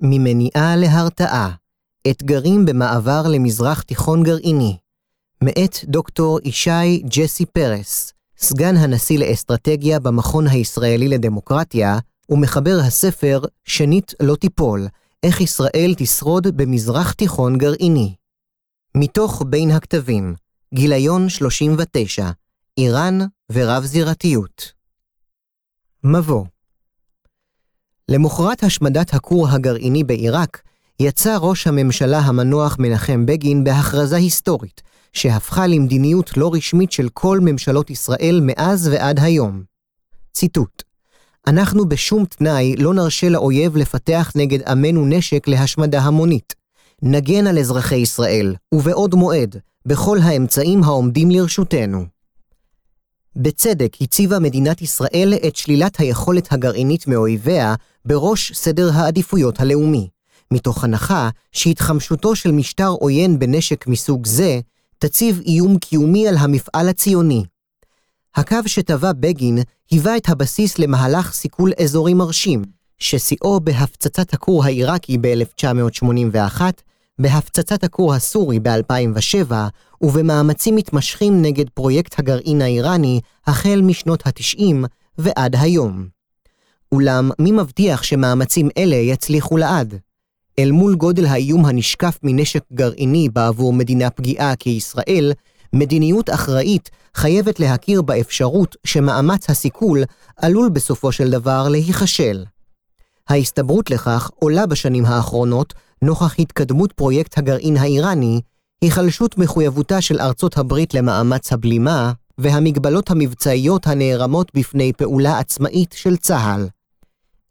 ממניעה להרתעה, אתגרים במעבר למזרח תיכון גרעיני, מאת דוקטור ישי ג'סי פרס, סגן הנשיא לאסטרטגיה במכון הישראלי לדמוקרטיה, ומחבר הספר "שנית לא תיפול, איך ישראל תשרוד במזרח תיכון גרעיני". מתוך בין הכתבים, גיליון 39, איראן ורב-זירתיות. מבוא למחרת השמדת הכור הגרעיני בעיראק, יצא ראש הממשלה המנוח מנחם בגין בהכרזה היסטורית, שהפכה למדיניות לא רשמית של כל ממשלות ישראל מאז ועד היום. ציטוט: אנחנו בשום תנאי לא נרשה לאויב לפתח נגד עמנו נשק להשמדה המונית. נגן על אזרחי ישראל, ובעוד מועד, בכל האמצעים העומדים לרשותנו. בצדק הציבה מדינת ישראל את שלילת היכולת הגרעינית מאויביה בראש סדר העדיפויות הלאומי, מתוך הנחה שהתחמשותו של משטר עוין בנשק מסוג זה תציב איום קיומי על המפעל הציוני. הקו שטבע בגין היווה את הבסיס למהלך סיכול אזורי מרשים, ששיאו בהפצצת הכור העיראקי ב-1981, בהפצצת הכור הסורי ב-2007 ובמאמצים מתמשכים נגד פרויקט הגרעין האיראני החל משנות ה-90 ועד היום. אולם מי מבטיח שמאמצים אלה יצליחו לעד? אל מול גודל האיום הנשקף מנשק גרעיני בעבור מדינה פגיעה כישראל, מדיניות אחראית חייבת להכיר באפשרות שמאמץ הסיכול עלול בסופו של דבר להיכשל. ההסתברות לכך עולה בשנים האחרונות נוכח התקדמות פרויקט הגרעין האיראני, היחלשות מחויבותה של ארצות הברית למאמץ הבלימה, והמגבלות המבצעיות הנערמות בפני פעולה עצמאית של צה"ל.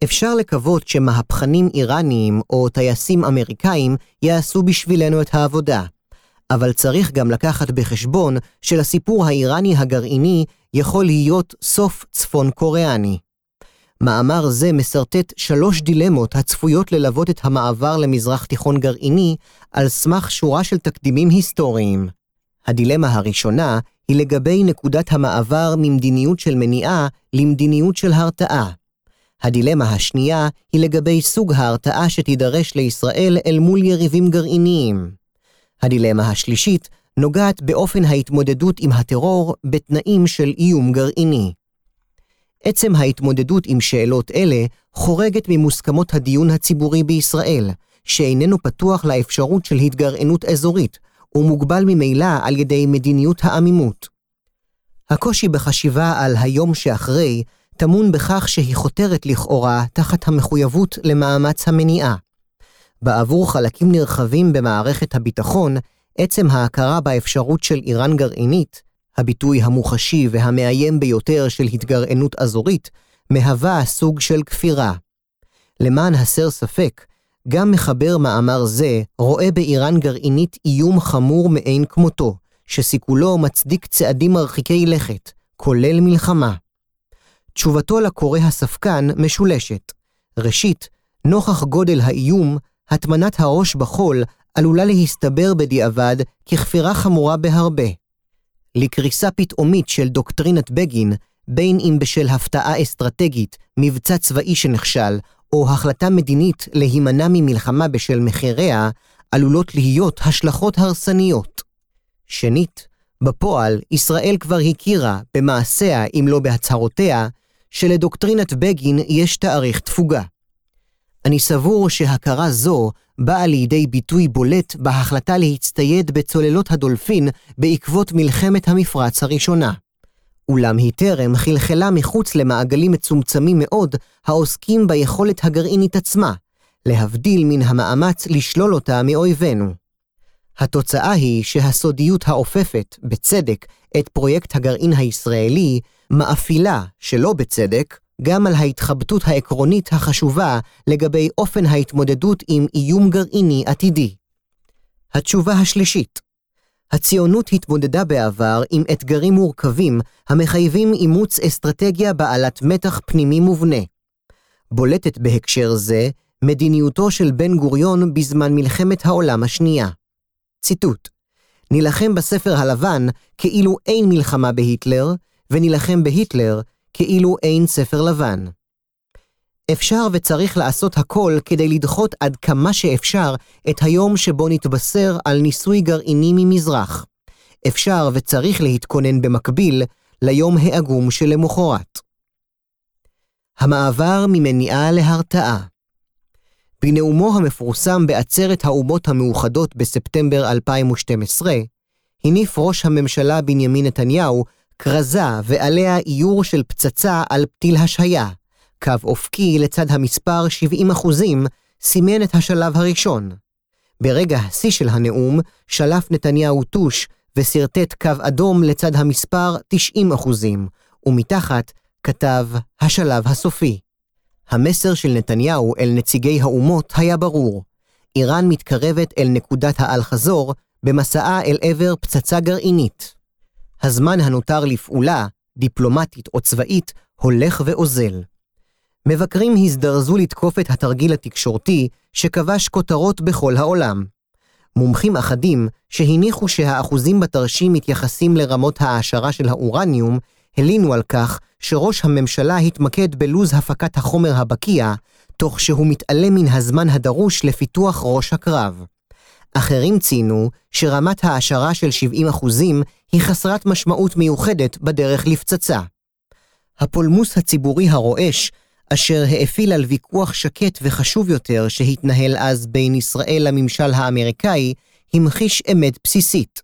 אפשר לקוות שמהפכנים איראניים או טייסים אמריקאים יעשו בשבילנו את העבודה, אבל צריך גם לקחת בחשבון שלסיפור האיראני הגרעיני יכול להיות סוף צפון קוריאני. מאמר זה מסרטט שלוש דילמות הצפויות ללוות את המעבר למזרח תיכון גרעיני על סמך שורה של תקדימים היסטוריים. הדילמה הראשונה היא לגבי נקודת המעבר ממדיניות של מניעה למדיניות של הרתעה. הדילמה השנייה היא לגבי סוג ההרתעה שתידרש לישראל אל מול יריבים גרעיניים. הדילמה השלישית נוגעת באופן ההתמודדות עם הטרור בתנאים של איום גרעיני. עצם ההתמודדות עם שאלות אלה חורגת ממוסכמות הדיון הציבורי בישראל, שאיננו פתוח לאפשרות של התגרענות אזורית, ומוגבל ממילא על ידי מדיניות העמימות. הקושי בחשיבה על היום שאחרי טמון בכך שהיא חותרת לכאורה תחת המחויבות למאמץ המניעה. בעבור חלקים נרחבים במערכת הביטחון, עצם ההכרה באפשרות של איראן גרעינית, הביטוי המוחשי והמאיים ביותר של התגרענות אזורית, מהווה סוג של כפירה. למען הסר ספק, גם מחבר מאמר זה רואה באיראן גרעינית איום חמור מאין כמותו, שסיכולו מצדיק צעדים מרחיקי לכת, כולל מלחמה. תשובתו לקורא הספקן משולשת. ראשית, נוכח גודל האיום, הטמנת הראש בחול עלולה להסתבר בדיעבד ככפירה חמורה בהרבה. לקריסה פתאומית של דוקטרינת בגין, בין אם בשל הפתעה אסטרטגית, מבצע צבאי שנכשל, או החלטה מדינית להימנע ממלחמה בשל מחיריה, עלולות להיות השלכות הרסניות. שנית, בפועל, ישראל כבר הכירה, במעשיה אם לא בהצהרותיה, שלדוקטרינת בגין יש תאריך תפוגה. אני סבור שהכרה זו באה לידי ביטוי בולט בהחלטה להצטייד בצוללות הדולפין בעקבות מלחמת המפרץ הראשונה. אולם היא טרם חלחלה מחוץ למעגלים מצומצמים מאוד העוסקים ביכולת הגרעינית עצמה, להבדיל מן המאמץ לשלול אותה מאויבינו. התוצאה היא שהסודיות האופפת, בצדק, את פרויקט הגרעין הישראלי, מאפילה, שלא בצדק, גם על ההתחבטות העקרונית החשובה לגבי אופן ההתמודדות עם איום גרעיני עתידי. התשובה השלישית הציונות התמודדה בעבר עם אתגרים מורכבים המחייבים אימוץ אסטרטגיה בעלת מתח פנימי מובנה. בולטת בהקשר זה מדיניותו של בן גוריון בזמן מלחמת העולם השנייה. ציטוט: נילחם בספר הלבן כאילו אין מלחמה בהיטלר, ונילחם בהיטלר כאילו אין ספר לבן. אפשר וצריך לעשות הכל כדי לדחות עד כמה שאפשר את היום שבו נתבשר על ניסוי גרעיני ממזרח. אפשר וצריך להתכונן במקביל ליום העגום שלמחרת. המעבר ממניעה להרתעה בנאומו המפורסם בעצרת האומות המאוחדות בספטמבר 2012, הניף ראש הממשלה בנימין נתניהו כרזה ועליה איור של פצצה על פתיל השהיה. קו אופקי לצד המספר 70 אחוזים סימן את השלב הראשון. ברגע השיא של הנאום, שלף נתניהו טוש ושרטט קו אדום לצד המספר 90 אחוזים, ומתחת כתב השלב הסופי. המסר של נתניהו אל נציגי האומות היה ברור. איראן מתקרבת אל נקודת האל-חזור במסעה אל עבר פצצה גרעינית. הזמן הנותר לפעולה, דיפלומטית או צבאית, הולך ואוזל. מבקרים הזדרזו לתקוף את התרגיל התקשורתי שכבש כותרות בכל העולם. מומחים אחדים, שהניחו שהאחוזים בתרשים מתייחסים לרמות העשרה של האורניום, הלינו על כך שראש הממשלה התמקד בלוז הפקת החומר הבקיע, תוך שהוא מתעלם מן הזמן הדרוש לפיתוח ראש הקרב. אחרים ציינו שרמת העשרה של 70% היא חסרת משמעות מיוחדת בדרך לפצצה. הפולמוס הציבורי הרועש, אשר האפיל על ויכוח שקט וחשוב יותר שהתנהל אז בין ישראל לממשל האמריקאי, המחיש אמת בסיסית.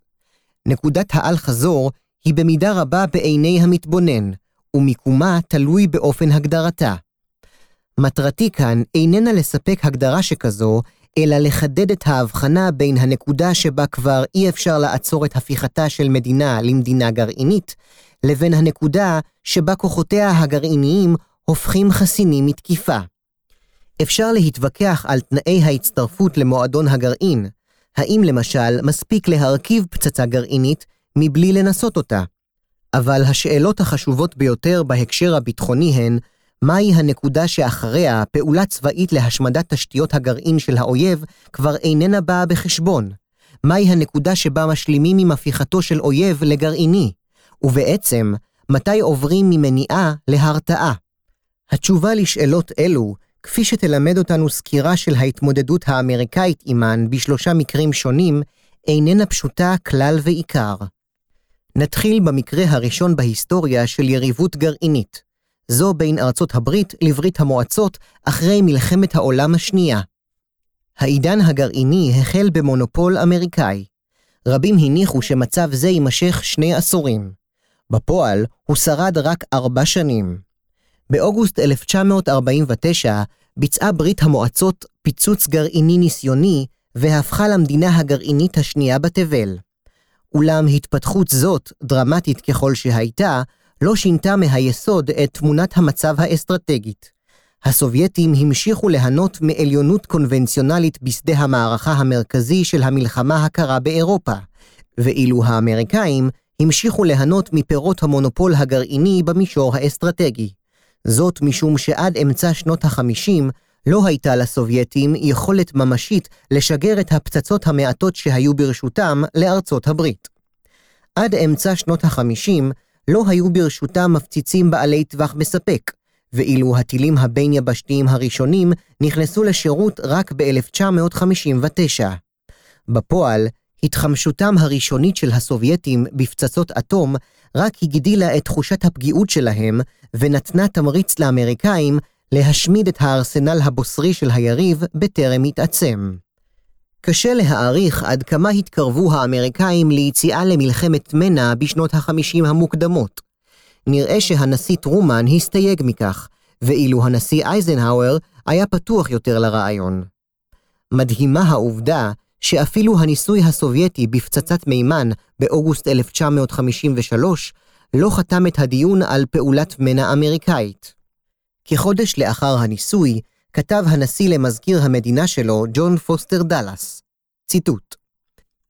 נקודת האל-חזור היא במידה רבה בעיני המתבונן, ומיקומה תלוי באופן הגדרתה. מטרתי כאן איננה לספק הגדרה שכזו, אלא לחדד את ההבחנה בין הנקודה שבה כבר אי אפשר לעצור את הפיכתה של מדינה למדינה גרעינית, לבין הנקודה שבה כוחותיה הגרעיניים הופכים חסינים מתקיפה. אפשר להתווכח על תנאי ההצטרפות למועדון הגרעין, האם למשל מספיק להרכיב פצצה גרעינית מבלי לנסות אותה. אבל השאלות החשובות ביותר בהקשר הביטחוני הן, מהי הנקודה שאחריה פעולה צבאית להשמדת תשתיות הגרעין של האויב כבר איננה באה בחשבון? מהי הנקודה שבה משלימים עם הפיכתו של אויב לגרעיני? ובעצם, מתי עוברים ממניעה להרתעה? התשובה לשאלות אלו, כפי שתלמד אותנו סקירה של ההתמודדות האמריקאית עימן בשלושה מקרים שונים, איננה פשוטה כלל ועיקר. נתחיל במקרה הראשון בהיסטוריה של יריבות גרעינית, זו בין ארצות הברית לברית המועצות אחרי מלחמת העולם השנייה. העידן הגרעיני החל במונופול אמריקאי. רבים הניחו שמצב זה יימשך שני עשורים. בפועל, הוא שרד רק ארבע שנים. באוגוסט 1949 ביצעה ברית המועצות פיצוץ גרעיני ניסיוני והפכה למדינה הגרעינית השנייה בתבל. אולם התפתחות זאת, דרמטית ככל שהייתה, לא שינתה מהיסוד את תמונת המצב האסטרטגית. הסובייטים המשיכו ליהנות מעליונות קונבנציונלית בשדה המערכה המרכזי של המלחמה הקרה באירופה, ואילו האמריקאים המשיכו ליהנות מפירות המונופול הגרעיני במישור האסטרטגי. זאת משום שעד אמצע שנות ה-50 לא הייתה לסובייטים יכולת ממשית לשגר את הפצצות המעטות שהיו ברשותם לארצות הברית. עד אמצע שנות ה-50 לא היו ברשותם מפציצים בעלי טווח מספק, ואילו הטילים הבין-יבשתיים הראשונים נכנסו לשירות רק ב-1959. בפועל, התחמשותם הראשונית של הסובייטים בפצצות אטום רק הגדילה את תחושת הפגיעות שלהם ונתנה תמריץ לאמריקאים להשמיד את הארסנל הבוסרי של היריב בטרם התעצם. קשה להעריך עד כמה התקרבו האמריקאים ליציאה למלחמת מנע בשנות החמישים המוקדמות. נראה שהנשיא טרומן הסתייג מכך, ואילו הנשיא אייזנהאואר היה פתוח יותר לרעיון. מדהימה העובדה שאפילו הניסוי הסובייטי בפצצת מימן באוגוסט 1953 לא חתם את הדיון על פעולת מנע אמריקאית. כחודש לאחר הניסוי, כתב הנשיא למזכיר המדינה שלו, ג'ון פוסטר דאלאס. ציטוט: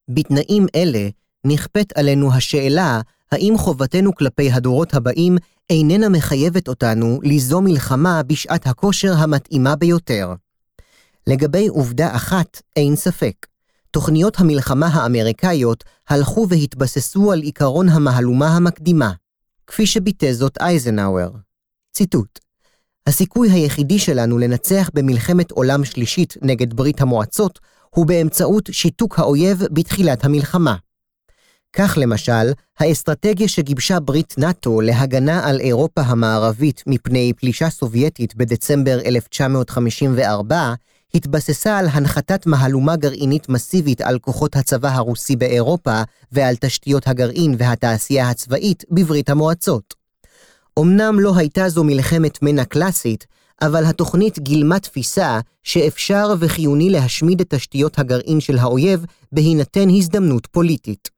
בתנאים אלה נכפית עלינו השאלה האם חובתנו כלפי הדורות הבאים איננה מחייבת אותנו ליזום מלחמה בשעת הכושר המתאימה ביותר. לגבי עובדה אחת, אין ספק. תוכניות המלחמה האמריקאיות הלכו והתבססו על עקרון המהלומה המקדימה, כפי שביטא זאת אייזנהאואר. ציטוט: הסיכוי היחידי שלנו לנצח במלחמת עולם שלישית נגד ברית המועצות הוא באמצעות שיתוק האויב בתחילת המלחמה. כך למשל, האסטרטגיה שגיבשה ברית נאט"ו להגנה על אירופה המערבית מפני פלישה סובייטית בדצמבר 1954, התבססה על הנחתת מהלומה גרעינית מסיבית על כוחות הצבא הרוסי באירופה ועל תשתיות הגרעין והתעשייה הצבאית בברית המועצות. אמנם לא הייתה זו מלחמת מנע קלאסית, אבל התוכנית גילמה תפיסה שאפשר וחיוני להשמיד את תשתיות הגרעין של האויב בהינתן הזדמנות פוליטית.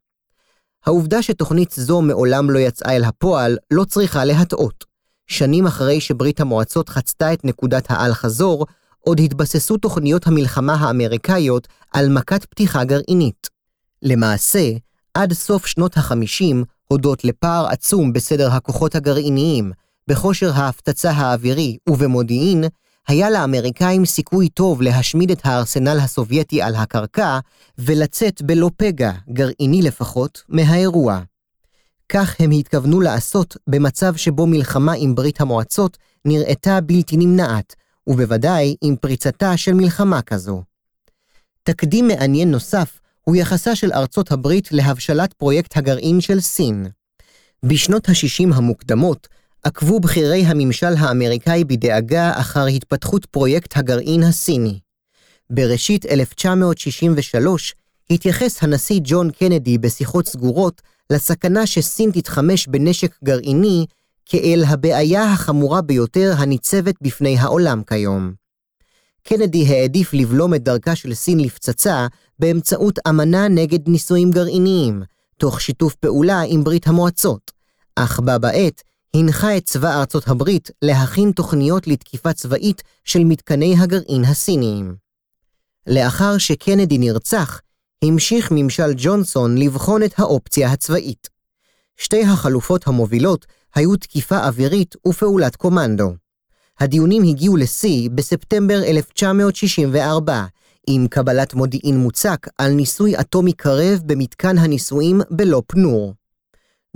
העובדה שתוכנית זו מעולם לא יצאה אל הפועל לא צריכה להטעות. שנים אחרי שברית המועצות חצתה את נקודת האל-חזור, עוד התבססו תוכניות המלחמה האמריקאיות על מכת פתיחה גרעינית. למעשה, עד סוף שנות ה-50, הודות לפער עצום בסדר הכוחות הגרעיניים, בכושר ההפצצה האווירי ובמודיעין, היה לאמריקאים סיכוי טוב להשמיד את הארסנל הסובייטי על הקרקע ולצאת בלא פגע, גרעיני לפחות, מהאירוע. כך הם התכוונו לעשות במצב שבו מלחמה עם ברית המועצות נראתה בלתי נמנעת, ובוודאי עם פריצתה של מלחמה כזו. תקדים מעניין נוסף הוא יחסה של ארצות הברית להבשלת פרויקט הגרעין של סין. בשנות ה-60 המוקדמות עקבו בכירי הממשל האמריקאי בדאגה אחר התפתחות פרויקט הגרעין הסיני. בראשית 1963 התייחס הנשיא ג'ון קנדי בשיחות סגורות לסכנה שסין תתחמש בנשק גרעיני כאל הבעיה החמורה ביותר הניצבת בפני העולם כיום. קנדי העדיף לבלום את דרכה של סין לפצצה באמצעות אמנה נגד ניסויים גרעיניים, תוך שיתוף פעולה עם ברית המועצות, אך בה בעת הנחה את צבא ארצות הברית להכין תוכניות לתקיפה צבאית של מתקני הגרעין הסיניים. לאחר שקנדי נרצח, המשיך ממשל ג'ונסון לבחון את האופציה הצבאית. שתי החלופות המובילות היו תקיפה אווירית ופעולת קומנדו. הדיונים הגיעו לשיא בספטמבר 1964, עם קבלת מודיעין מוצק על ניסוי אטומי קרב במתקן הניסויים בלא פנור.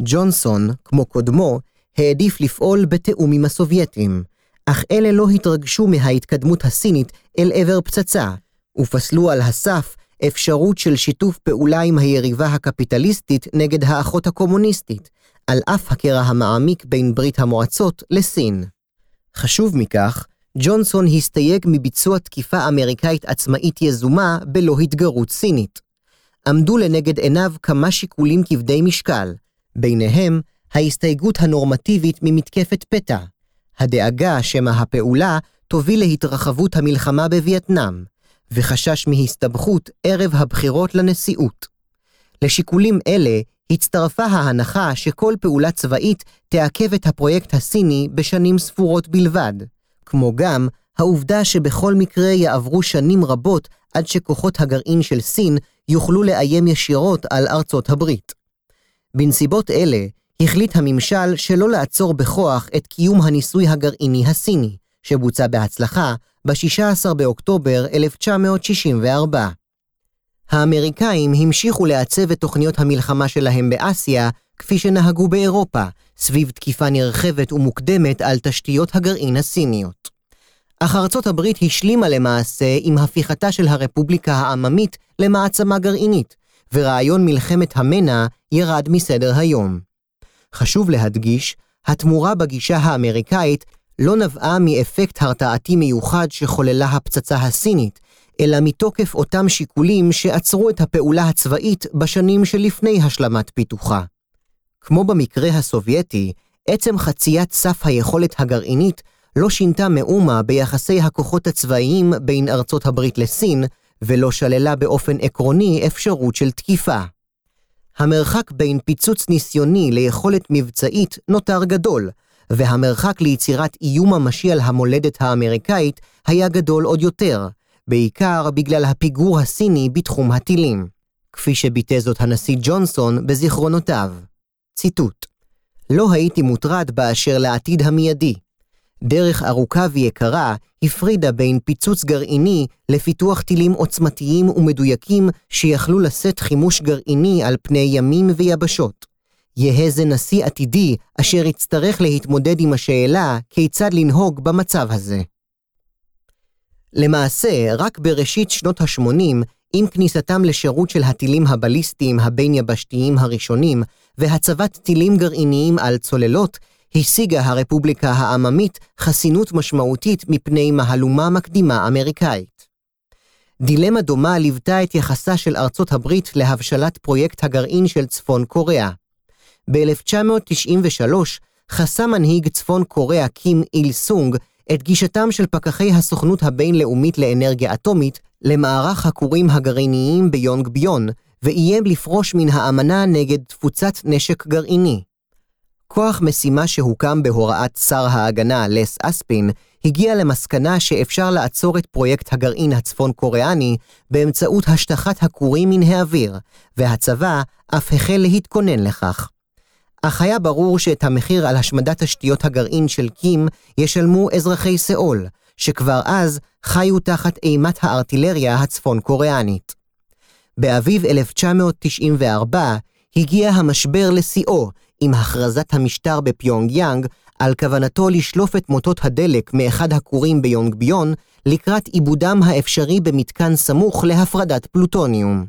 ג'ונסון, כמו קודמו, העדיף לפעול בתיאום עם הסובייטים, אך אלה לא התרגשו מההתקדמות הסינית אל עבר פצצה, ופסלו על הסף אפשרות של שיתוף פעולה עם היריבה הקפיטליסטית נגד האחות הקומוניסטית, על אף הקרע המעמיק בין ברית המועצות לסין. חשוב מכך, ג'ונסון הסתייג מביצוע תקיפה אמריקאית עצמאית יזומה בלא התגרות סינית. עמדו לנגד עיניו כמה שיקולים כבדי משקל, ביניהם ההסתייגות הנורמטיבית ממתקפת פתע, הדאגה שמא הפעולה תוביל להתרחבות המלחמה בווייטנאם, וחשש מהסתבכות ערב הבחירות לנשיאות. לשיקולים אלה הצטרפה ההנחה שכל פעולה צבאית תעכב את הפרויקט הסיני בשנים ספורות בלבד, כמו גם העובדה שבכל מקרה יעברו שנים רבות עד שכוחות הגרעין של סין יוכלו לאיים ישירות על ארצות הברית. בנסיבות אלה, החליט הממשל שלא לעצור בכוח את קיום הניסוי הגרעיני הסיני, שבוצע בהצלחה ב-16 באוקטובר 1964. האמריקאים המשיכו לעצב את תוכניות המלחמה שלהם באסיה, כפי שנהגו באירופה, סביב תקיפה נרחבת ומוקדמת על תשתיות הגרעין הסיניות. אך ארצות הברית השלימה למעשה עם הפיכתה של הרפובליקה העממית למעצמה גרעינית, ורעיון מלחמת המנע ירד מסדר היום. חשוב להדגיש, התמורה בגישה האמריקאית לא נבעה מאפקט הרתעתי מיוחד שחוללה הפצצה הסינית, אלא מתוקף אותם שיקולים שעצרו את הפעולה הצבאית בשנים שלפני השלמת פיתוחה. כמו במקרה הסובייטי, עצם חציית סף היכולת הגרעינית לא שינתה מאומה ביחסי הכוחות הצבאיים בין ארצות הברית לסין, ולא שללה באופן עקרוני אפשרות של תקיפה. המרחק בין פיצוץ ניסיוני ליכולת מבצעית נותר גדול, והמרחק ליצירת איום ממשי על המולדת האמריקאית היה גדול עוד יותר, בעיקר בגלל הפיגור הסיני בתחום הטילים, כפי שביטא זאת הנשיא ג'ונסון בזיכרונותיו. ציטוט: לא הייתי מוטרד באשר לעתיד המיידי. דרך ארוכה ויקרה הפרידה בין פיצוץ גרעיני לפיתוח טילים עוצמתיים ומדויקים שיכלו לשאת חימוש גרעיני על פני ימים ויבשות. יהא זה נשיא עתידי אשר יצטרך להתמודד עם השאלה כיצד לנהוג במצב הזה. למעשה, רק בראשית שנות ה-80, עם כניסתם לשירות של הטילים הבליסטיים הבין-יבשתיים הראשונים והצבת טילים גרעיניים על צוללות, השיגה הרפובליקה העממית חסינות משמעותית מפני מהלומה מקדימה אמריקאית. דילמה דומה ליוותה את יחסה של ארצות הברית להבשלת פרויקט הגרעין של צפון קוריאה. ב-1993 חסה מנהיג צפון קוריאה קים איל סונג את גישתם של פקחי הסוכנות הבינלאומית לאנרגיה אטומית למערך הכורים הגרעיניים ביונג ביון, ואיים לפרוש מן האמנה נגד תפוצת נשק גרעיני. כוח משימה שהוקם בהוראת שר ההגנה לס אספין, הגיע למסקנה שאפשר לעצור את פרויקט הגרעין הצפון-קוריאני באמצעות השטחת הכורים מן האוויר, והצבא אף החל להתכונן לכך. אך היה ברור שאת המחיר על השמדת תשתיות הגרעין של קים ישלמו אזרחי סאול, שכבר אז חיו תחת אימת הארטילריה הצפון-קוריאנית. באביב 1994 הגיע המשבר לשיאו עם הכרזת המשטר בפיונג יאנג על כוונתו לשלוף את מוטות הדלק מאחד הכורים ביונג ביון לקראת עיבודם האפשרי במתקן סמוך להפרדת פלוטוניום.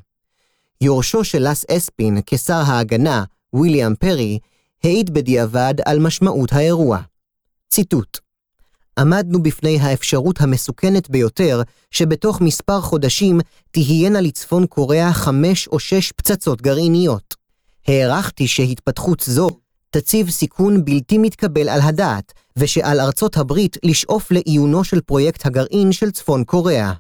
יורשו של לס אספין כשר ההגנה, ויליאם פרי, העיד בדיעבד על משמעות האירוע. ציטוט עמדנו בפני האפשרות המסוכנת ביותר שבתוך מספר חודשים תהיינה לצפון קוריאה חמש או שש פצצות גרעיניות. הערכתי שהתפתחות זו תציב סיכון בלתי מתקבל על הדעת, ושעל ארצות הברית לשאוף לעיונו של פרויקט הגרעין של צפון קוריאה.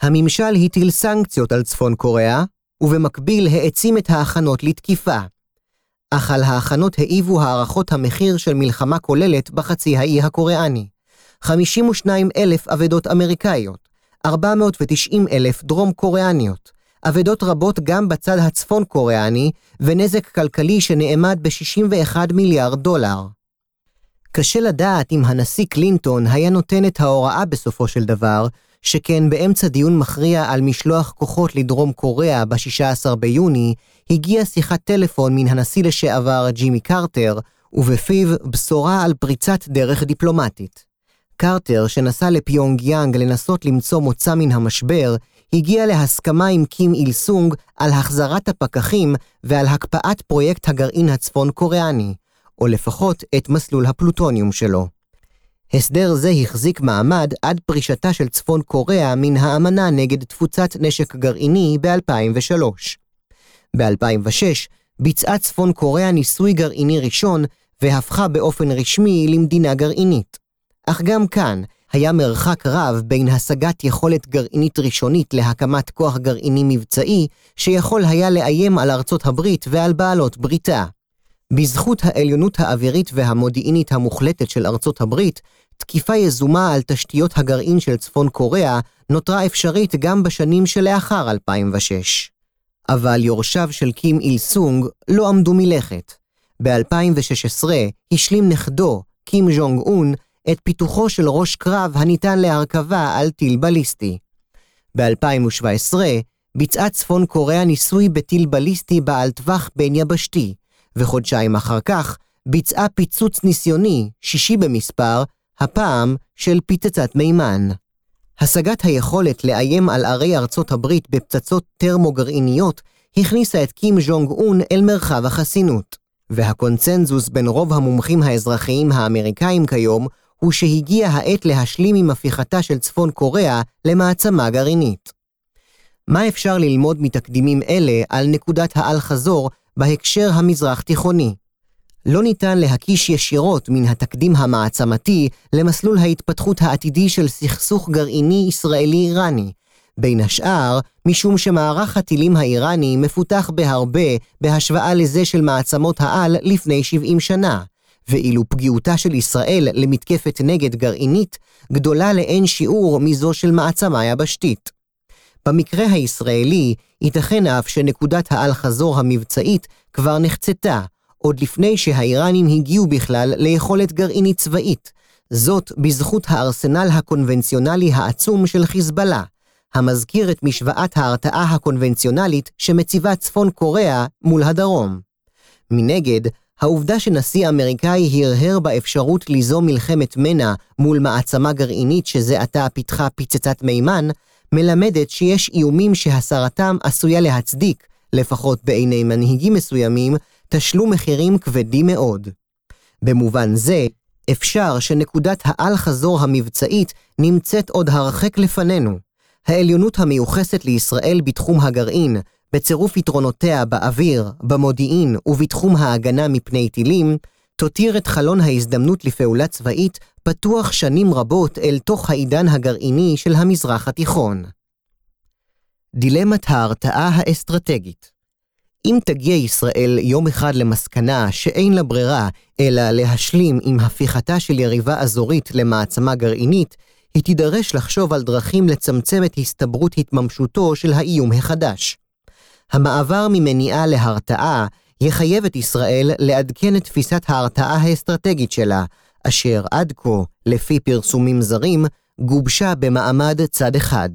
הממשל הטיל סנקציות על צפון קוריאה, ובמקביל העצים את ההכנות לתקיפה. אך על ההכנות העיבו הערכות המחיר של מלחמה כוללת בחצי האי הקוריאני. 52 אלף אבדות אמריקאיות, 490 אלף דרום קוריאניות, אבדות רבות גם בצד הצפון קוריאני, ונזק כלכלי שנאמד ב-61 מיליארד דולר. קשה לדעת אם הנשיא קלינטון היה נותן את ההוראה בסופו של דבר, שכן באמצע דיון מכריע על משלוח כוחות לדרום קוריאה ב-16 ביוני, הגיעה שיחת טלפון מן הנשיא לשעבר ג'ימי קרטר, ובפיו בשורה על פריצת דרך דיפלומטית. קרטר, שנסע לפיונג יאנג לנסות למצוא מוצא מן המשבר, הגיע להסכמה עם קים איל סונג על החזרת הפקחים ועל הקפאת פרויקט הגרעין הצפון-קוריאני, או לפחות את מסלול הפלוטוניום שלו. הסדר זה החזיק מעמד עד פרישתה של צפון קוריאה מן האמנה נגד תפוצת נשק גרעיני ב-2003. ב-2006 ביצעה צפון קוריאה ניסוי גרעיני ראשון והפכה באופן רשמי למדינה גרעינית. אך גם כאן היה מרחק רב בין השגת יכולת גרעינית ראשונית להקמת כוח גרעיני מבצעי, שיכול היה לאיים על ארצות הברית ועל בעלות בריתה. בזכות העליונות האווירית והמודיעינית המוחלטת של ארצות הברית, תקיפה יזומה על תשתיות הגרעין של צפון קוריאה נותרה אפשרית גם בשנים שלאחר 2006. אבל יורשיו של קים איל סונג לא עמדו מלכת. ב-2016 השלים נכדו, קים ז'ונג און, את פיתוחו של ראש קרב הניתן להרכבה על טיל בליסטי. ב-2017 ביצעה צפון קוריאה ניסוי בטיל בליסטי בעל טווח בין יבשתי, וחודשיים אחר כך ביצעה פיצוץ ניסיוני, שישי במספר, הפעם של פצצת מימן. השגת היכולת לאיים על ערי ארצות הברית בפצצות טרמו-גרעיניות הכניסה את קים ז'ונג און אל מרחב החסינות, והקונצנזוס בין רוב המומחים האזרחיים האמריקאים כיום הוא שהגיעה העת להשלים עם הפיכתה של צפון קוריאה למעצמה גרעינית. מה אפשר ללמוד מתקדימים אלה על נקודת האל-חזור בהקשר המזרח-תיכוני? לא ניתן להקיש ישירות מן התקדים המעצמתי למסלול ההתפתחות העתידי של סכסוך גרעיני ישראלי-איראני, בין השאר, משום שמערך הטילים האיראני מפותח בהרבה בהשוואה לזה של מעצמות העל לפני 70 שנה, ואילו פגיעותה של ישראל למתקפת נגד גרעינית גדולה לאין שיעור מזו של מעצמה יבשתית. במקרה הישראלי, ייתכן אף שנקודת האל-חזור המבצעית כבר נחצתה, עוד לפני שהאיראנים הגיעו בכלל ליכולת גרעינית צבאית, זאת בזכות הארסנל הקונבנציונלי העצום של חיזבאללה, המזכיר את משוואת ההרתעה הקונבנציונלית שמציבה צפון קוריאה מול הדרום. מנגד, העובדה שנשיא אמריקאי הרהר באפשרות ליזום מלחמת מנע מול מעצמה גרעינית שזה עתה פיתחה פצצת מימן, מלמדת שיש איומים שהסרתם עשויה להצדיק, לפחות בעיני מנהיגים מסוימים, תשלום מחירים כבדים מאוד. במובן זה, אפשר שנקודת האל-חזור המבצעית נמצאת עוד הרחק לפנינו. העליונות המיוחסת לישראל בתחום הגרעין, בצירוף יתרונותיה באוויר, במודיעין ובתחום ההגנה מפני טילים, תותיר את חלון ההזדמנות לפעולה צבאית פתוח שנים רבות אל תוך העידן הגרעיני של המזרח התיכון. דילמת ההרתעה האסטרטגית אם תגיע ישראל יום אחד למסקנה שאין לה ברירה אלא להשלים עם הפיכתה של יריבה אזורית למעצמה גרעינית, היא תידרש לחשוב על דרכים לצמצם את הסתברות התממשותו של האיום החדש. המעבר ממניעה להרתעה יחייב את ישראל לעדכן את תפיסת ההרתעה האסטרטגית שלה, אשר עד כה, לפי פרסומים זרים, גובשה במעמד צד אחד.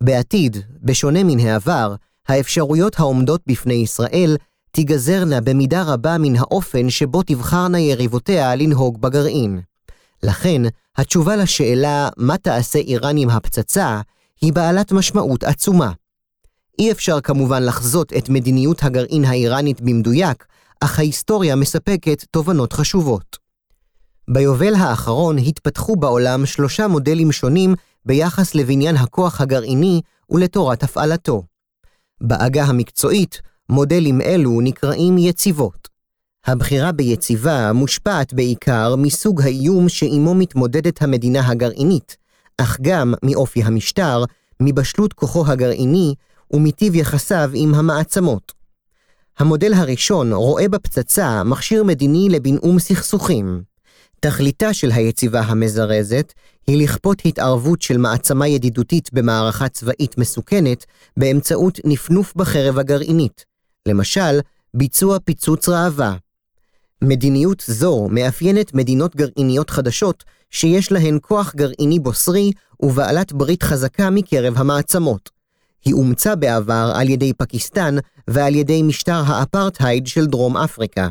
בעתיד, בשונה מן העבר, האפשרויות העומדות בפני ישראל תיגזרנה במידה רבה מן האופן שבו תבחרנה יריבותיה לנהוג בגרעין. לכן, התשובה לשאלה מה תעשה איראן עם הפצצה היא בעלת משמעות עצומה. אי אפשר כמובן לחזות את מדיניות הגרעין האיראנית במדויק, אך ההיסטוריה מספקת תובנות חשובות. ביובל האחרון התפתחו בעולם שלושה מודלים שונים ביחס לבניין הכוח הגרעיני ולתורת הפעלתו. בעגה המקצועית, מודלים אלו נקראים יציבות. הבחירה ביציבה מושפעת בעיקר מסוג האיום שעימו מתמודדת המדינה הגרעינית, אך גם מאופי המשטר, מבשלות כוחו הגרעיני ומטיב יחסיו עם המעצמות. המודל הראשון רואה בפצצה מכשיר מדיני לבנאום סכסוכים. תכליתה של היציבה המזרזת היא לכפות התערבות של מעצמה ידידותית במערכה צבאית מסוכנת באמצעות נפנוף בחרב הגרעינית, למשל, ביצוע פיצוץ ראווה. מדיניות זו מאפיינת מדינות גרעיניות חדשות שיש להן כוח גרעיני בוסרי ובעלת ברית חזקה מקרב המעצמות. היא אומצה בעבר על ידי פקיסטן ועל ידי משטר האפרטהייד של דרום אפריקה.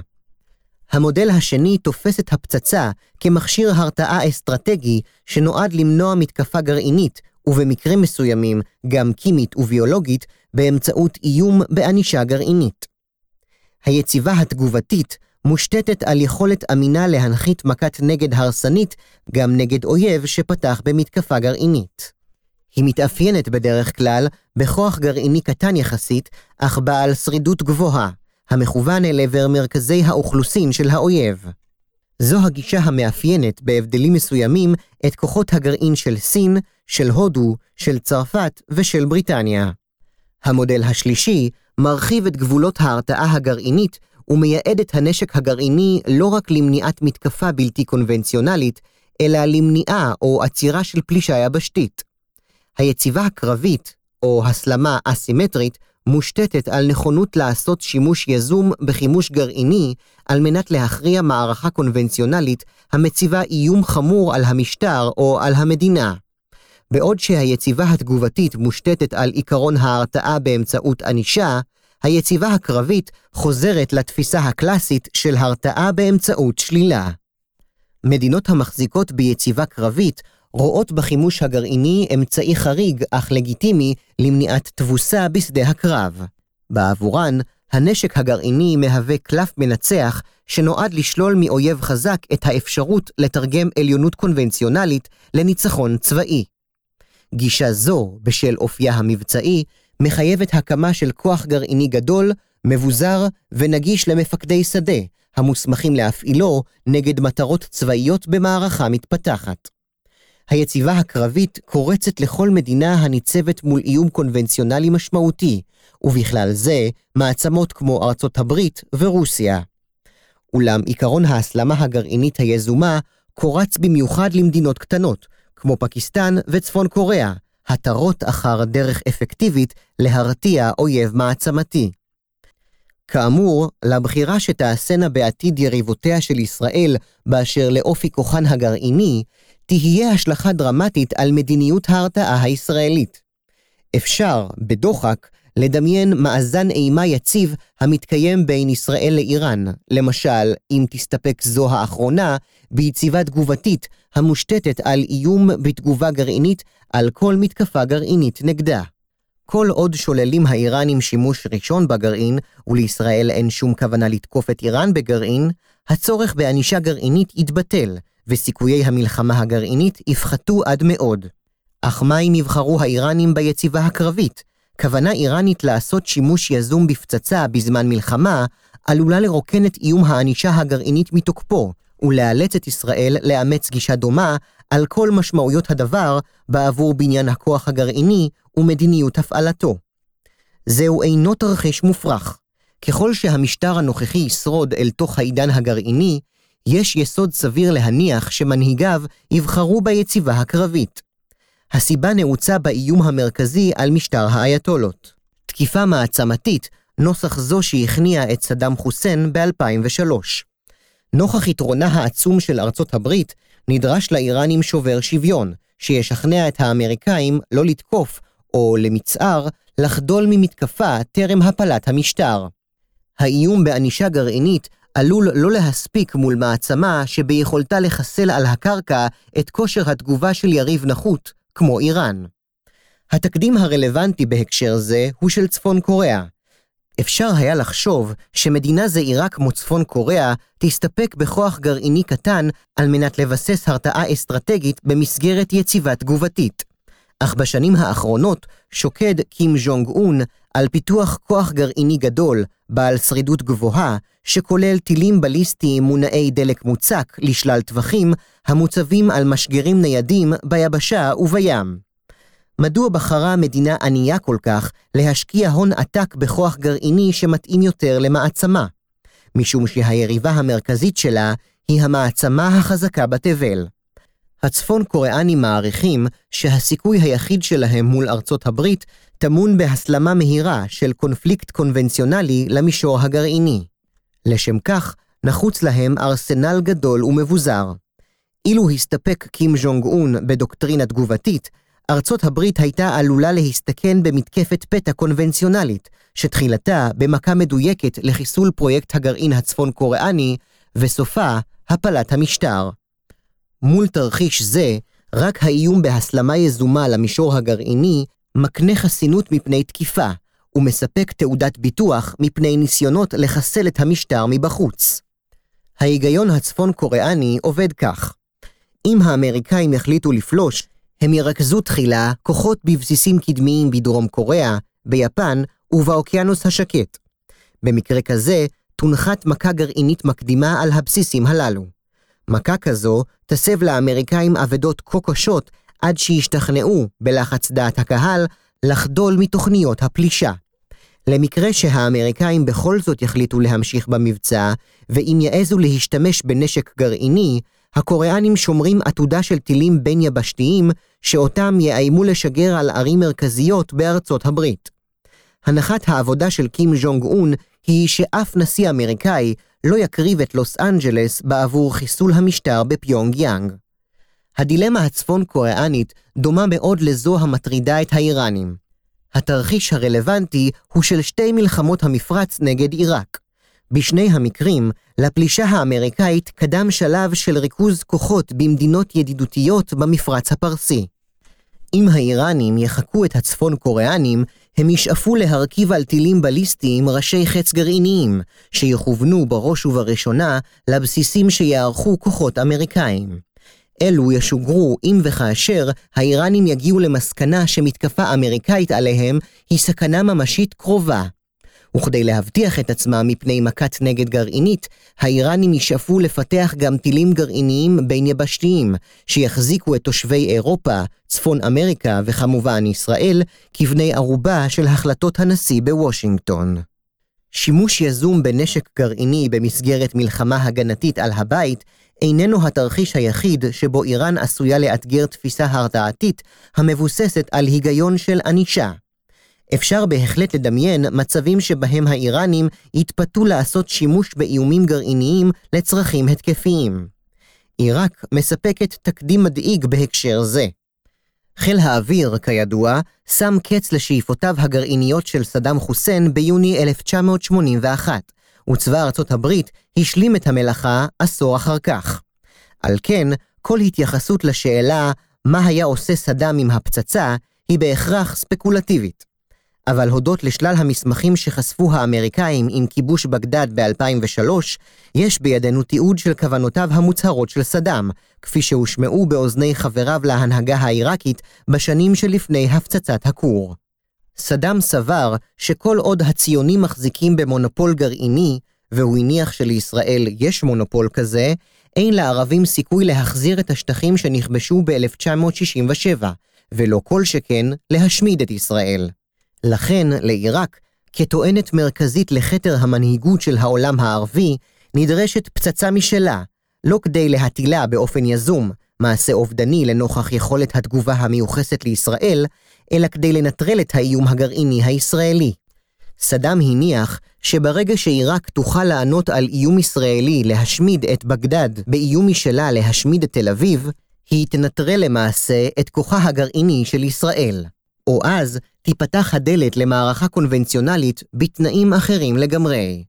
המודל השני תופס את הפצצה כמכשיר הרתעה אסטרטגי שנועד למנוע מתקפה גרעינית, ובמקרים מסוימים גם קימית וביולוגית, באמצעות איום בענישה גרעינית. היציבה התגובתית מושתתת על יכולת אמינה להנחית מכת נגד הרסנית גם נגד אויב שפתח במתקפה גרעינית. היא מתאפיינת בדרך כלל בכוח גרעיני קטן יחסית, אך בעל שרידות גבוהה, המכוון אל עבר מרכזי האוכלוסין של האויב. זו הגישה המאפיינת בהבדלים מסוימים את כוחות הגרעין של סין, של הודו, של צרפת ושל בריטניה. המודל השלישי מרחיב את גבולות ההרתעה הגרעינית ומייעד את הנשק הגרעיני לא רק למניעת מתקפה בלתי קונבנציונלית, אלא למניעה או עצירה של פלישה יבשתית. היציבה הקרבית, או הסלמה אסימטרית, מושתתת על נכונות לעשות שימוש יזום בחימוש גרעיני על מנת להכריע מערכה קונבנציונלית המציבה איום חמור על המשטר או על המדינה. בעוד שהיציבה התגובתית מושתתת על עקרון ההרתעה באמצעות ענישה, היציבה הקרבית חוזרת לתפיסה הקלאסית של הרתעה באמצעות שלילה. מדינות המחזיקות ביציבה קרבית רואות בחימוש הגרעיני אמצעי חריג אך לגיטימי למניעת תבוסה בשדה הקרב. בעבורן, הנשק הגרעיני מהווה קלף מנצח שנועד לשלול מאויב חזק את האפשרות לתרגם עליונות קונבנציונלית לניצחון צבאי. גישה זו, בשל אופייה המבצעי, מחייבת הקמה של כוח גרעיני גדול, מבוזר ונגיש למפקדי שדה, המוסמכים להפעילו נגד מטרות צבאיות במערכה מתפתחת. היציבה הקרבית קורצת לכל מדינה הניצבת מול איום קונבנציונלי משמעותי, ובכלל זה מעצמות כמו ארצות הברית ורוסיה. אולם עקרון ההסלמה הגרעינית היזומה קורץ במיוחד למדינות קטנות, כמו פקיסטן וצפון קוריאה, התרות אחר דרך אפקטיבית להרתיע אויב מעצמתי. כאמור, לבחירה שתעשינה בעתיד יריבותיה של ישראל באשר לאופי כוחן הגרעיני, תהיה השלכה דרמטית על מדיניות ההרתעה הישראלית. אפשר, בדוחק, לדמיין מאזן אימה יציב המתקיים בין ישראל לאיראן, למשל, אם תסתפק זו האחרונה, ביציבה תגובתית המושתתת על איום בתגובה גרעינית על כל מתקפה גרעינית נגדה. כל עוד שוללים האיראנים שימוש ראשון בגרעין, ולישראל אין שום כוונה לתקוף את איראן בגרעין, הצורך בענישה גרעינית יתבטל, וסיכויי המלחמה הגרעינית יפחתו עד מאוד. אך מה אם יבחרו האיראנים ביציבה הקרבית? כוונה איראנית לעשות שימוש יזום בפצצה בזמן מלחמה, עלולה לרוקן את איום הענישה הגרעינית מתוקפו, ולאלץ את ישראל לאמץ גישה דומה על כל משמעויות הדבר בעבור בניין הכוח הגרעיני ומדיניות הפעלתו. זהו אינו תרחיש מופרך. ככל שהמשטר הנוכחי ישרוד אל תוך העידן הגרעיני, יש יסוד סביר להניח שמנהיגיו יבחרו ביציבה הקרבית. הסיבה נעוצה באיום המרכזי על משטר האייתולות. תקיפה מעצמתית, נוסח זו שהכניעה את סדאם חוסיין ב-2003. נוכח יתרונה העצום של ארצות הברית, נדרש לאיראנים שובר שוויון, שישכנע את האמריקאים לא לתקוף, או למצער, לחדול ממתקפה טרם הפלת המשטר. האיום בענישה גרעינית עלול לא להספיק מול מעצמה שביכולתה לחסל על הקרקע את כושר התגובה של יריב נחות, כמו איראן. התקדים הרלוונטי בהקשר זה הוא של צפון קוריאה. אפשר היה לחשוב שמדינה זעירה כמו צפון קוריאה תסתפק בכוח גרעיני קטן על מנת לבסס הרתעה אסטרטגית במסגרת יציבה תגובתית. אך בשנים האחרונות שוקד קים ז'ונג און על פיתוח כוח גרעיני גדול, בעל שרידות גבוהה, שכולל טילים בליסטיים מונעי דלק מוצק לשלל טווחים, המוצבים על משגרים ניידים ביבשה ובים. מדוע בחרה מדינה ענייה כל כך להשקיע הון עתק בכוח גרעיני שמתאים יותר למעצמה? משום שהיריבה המרכזית שלה היא המעצמה החזקה בתבל. הצפון קוריאנים מעריכים שהסיכוי היחיד שלהם מול ארצות הברית טמון בהסלמה מהירה של קונפליקט קונבנציונלי למישור הגרעיני. לשם כך, נחוץ להם ארסנל גדול ומבוזר. אילו הסתפק קים ז'ונג און בדוקטרינה תגובתית, ארצות הברית הייתה עלולה להסתכן במתקפת פתע קונבנציונלית, שתחילתה במכה מדויקת לחיסול פרויקט הגרעין הצפון קוריאני, וסופה הפלת המשטר. מול תרחיש זה, רק האיום בהסלמה יזומה למישור הגרעיני מקנה חסינות מפני תקיפה, ומספק תעודת ביטוח מפני ניסיונות לחסל את המשטר מבחוץ. ההיגיון הצפון קוריאני עובד כך: אם האמריקאים יחליטו לפלוש, הם ירכזו תחילה כוחות בבסיסים קדמיים בדרום קוריאה, ביפן ובאוקיינוס השקט. במקרה כזה, תונחת מכה גרעינית מקדימה על הבסיסים הללו. מכה כזו תסב לאמריקאים אבדות כה קשות עד שישתכנעו, בלחץ דעת הקהל, לחדול מתוכניות הפלישה. למקרה שהאמריקאים בכל זאת יחליטו להמשיך במבצע, ואם יעזו להשתמש בנשק גרעיני, הקוריאנים שומרים עתודה של טילים בין יבשתיים, שאותם יאיימו לשגר על ערים מרכזיות בארצות הברית. הנחת העבודה של קים ז'ונג און היא שאף נשיא אמריקאי לא יקריב את לוס אנג'לס בעבור חיסול המשטר בפיונג יאנג. הדילמה הצפון קוריאנית דומה מאוד לזו המטרידה את האיראנים. התרחיש הרלוונטי הוא של שתי מלחמות המפרץ נגד עיראק. בשני המקרים, לפלישה האמריקאית קדם שלב של ריכוז כוחות במדינות ידידותיות במפרץ הפרסי. אם האיראנים יחקו את הצפון קוריאנים, הם ישאפו להרכיב על טילים בליסטיים ראשי חץ גרעיניים, שיכוונו בראש ובראשונה לבסיסים שיערכו כוחות אמריקאים. אלו ישוגרו אם וכאשר האיראנים יגיעו למסקנה שמתקפה אמריקאית עליהם היא סכנה ממשית קרובה. וכדי להבטיח את עצמם מפני מכת נגד גרעינית, האיראנים ישאפו לפתח גם טילים גרעיניים בין יבשתיים, שיחזיקו את תושבי אירופה, צפון אמריקה וכמובן ישראל, כבני ערובה של החלטות הנשיא בוושינגטון. שימוש יזום בנשק גרעיני במסגרת מלחמה הגנתית על הבית איננו התרחיש היחיד שבו איראן עשויה לאתגר תפיסה הרתעתית המבוססת על היגיון של ענישה. אפשר בהחלט לדמיין מצבים שבהם האיראנים יתפתו לעשות שימוש באיומים גרעיניים לצרכים התקפיים. עיראק מספקת תקדים מדאיג בהקשר זה. חיל האוויר, כידוע, שם קץ לשאיפותיו הגרעיניות של סדאם חוסיין ביוני 1981, וצבא ארצות הברית השלים את המלאכה עשור אחר כך. על כן, כל התייחסות לשאלה מה היה עושה סדאם עם הפצצה, היא בהכרח ספקולטיבית. אבל הודות לשלל המסמכים שחשפו האמריקאים עם כיבוש בגדד ב-2003, יש בידינו תיעוד של כוונותיו המוצהרות של סדאם, כפי שהושמעו באוזני חבריו להנהגה העיראקית בשנים שלפני הפצצת הכור. סדאם סבר שכל עוד הציונים מחזיקים במונופול גרעיני, והוא הניח שלישראל יש מונופול כזה, אין לערבים סיכוי להחזיר את השטחים שנכבשו ב-1967, ולא כל שכן להשמיד את ישראל. לכן, לעיראק, כטוענת מרכזית לכתר המנהיגות של העולם הערבי, נדרשת פצצה משלה, לא כדי להטילה באופן יזום, מעשה אובדני לנוכח יכולת התגובה המיוחסת לישראל, אלא כדי לנטרל את האיום הגרעיני הישראלי. סדאם הניח שברגע שעיראק תוכל לענות על איום ישראלי להשמיד את בגדד באיום משלה להשמיד את תל אביב, היא תנטרל למעשה את כוחה הגרעיני של ישראל. או אז תיפתח הדלת למערכה קונבנציונלית בתנאים אחרים לגמרי.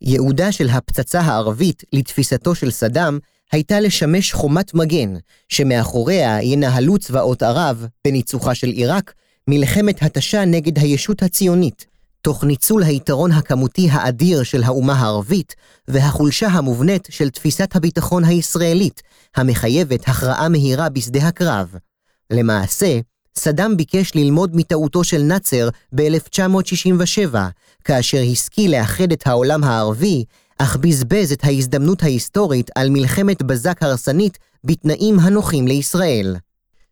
ייעודה של הפצצה הערבית לתפיסתו של סדאם הייתה לשמש חומת מגן, שמאחוריה ינהלו צבאות ערב, בניצוחה של עיראק, מלחמת התשה נגד הישות הציונית, תוך ניצול היתרון הכמותי האדיר של האומה הערבית והחולשה המובנית של תפיסת הביטחון הישראלית, המחייבת הכרעה מהירה בשדה הקרב. למעשה, סדאם ביקש ללמוד מטעותו של נאצר ב-1967, כאשר השכיל לאחד את העולם הערבי, אך בזבז את ההזדמנות ההיסטורית על מלחמת בזק הרסנית בתנאים הנוחים לישראל.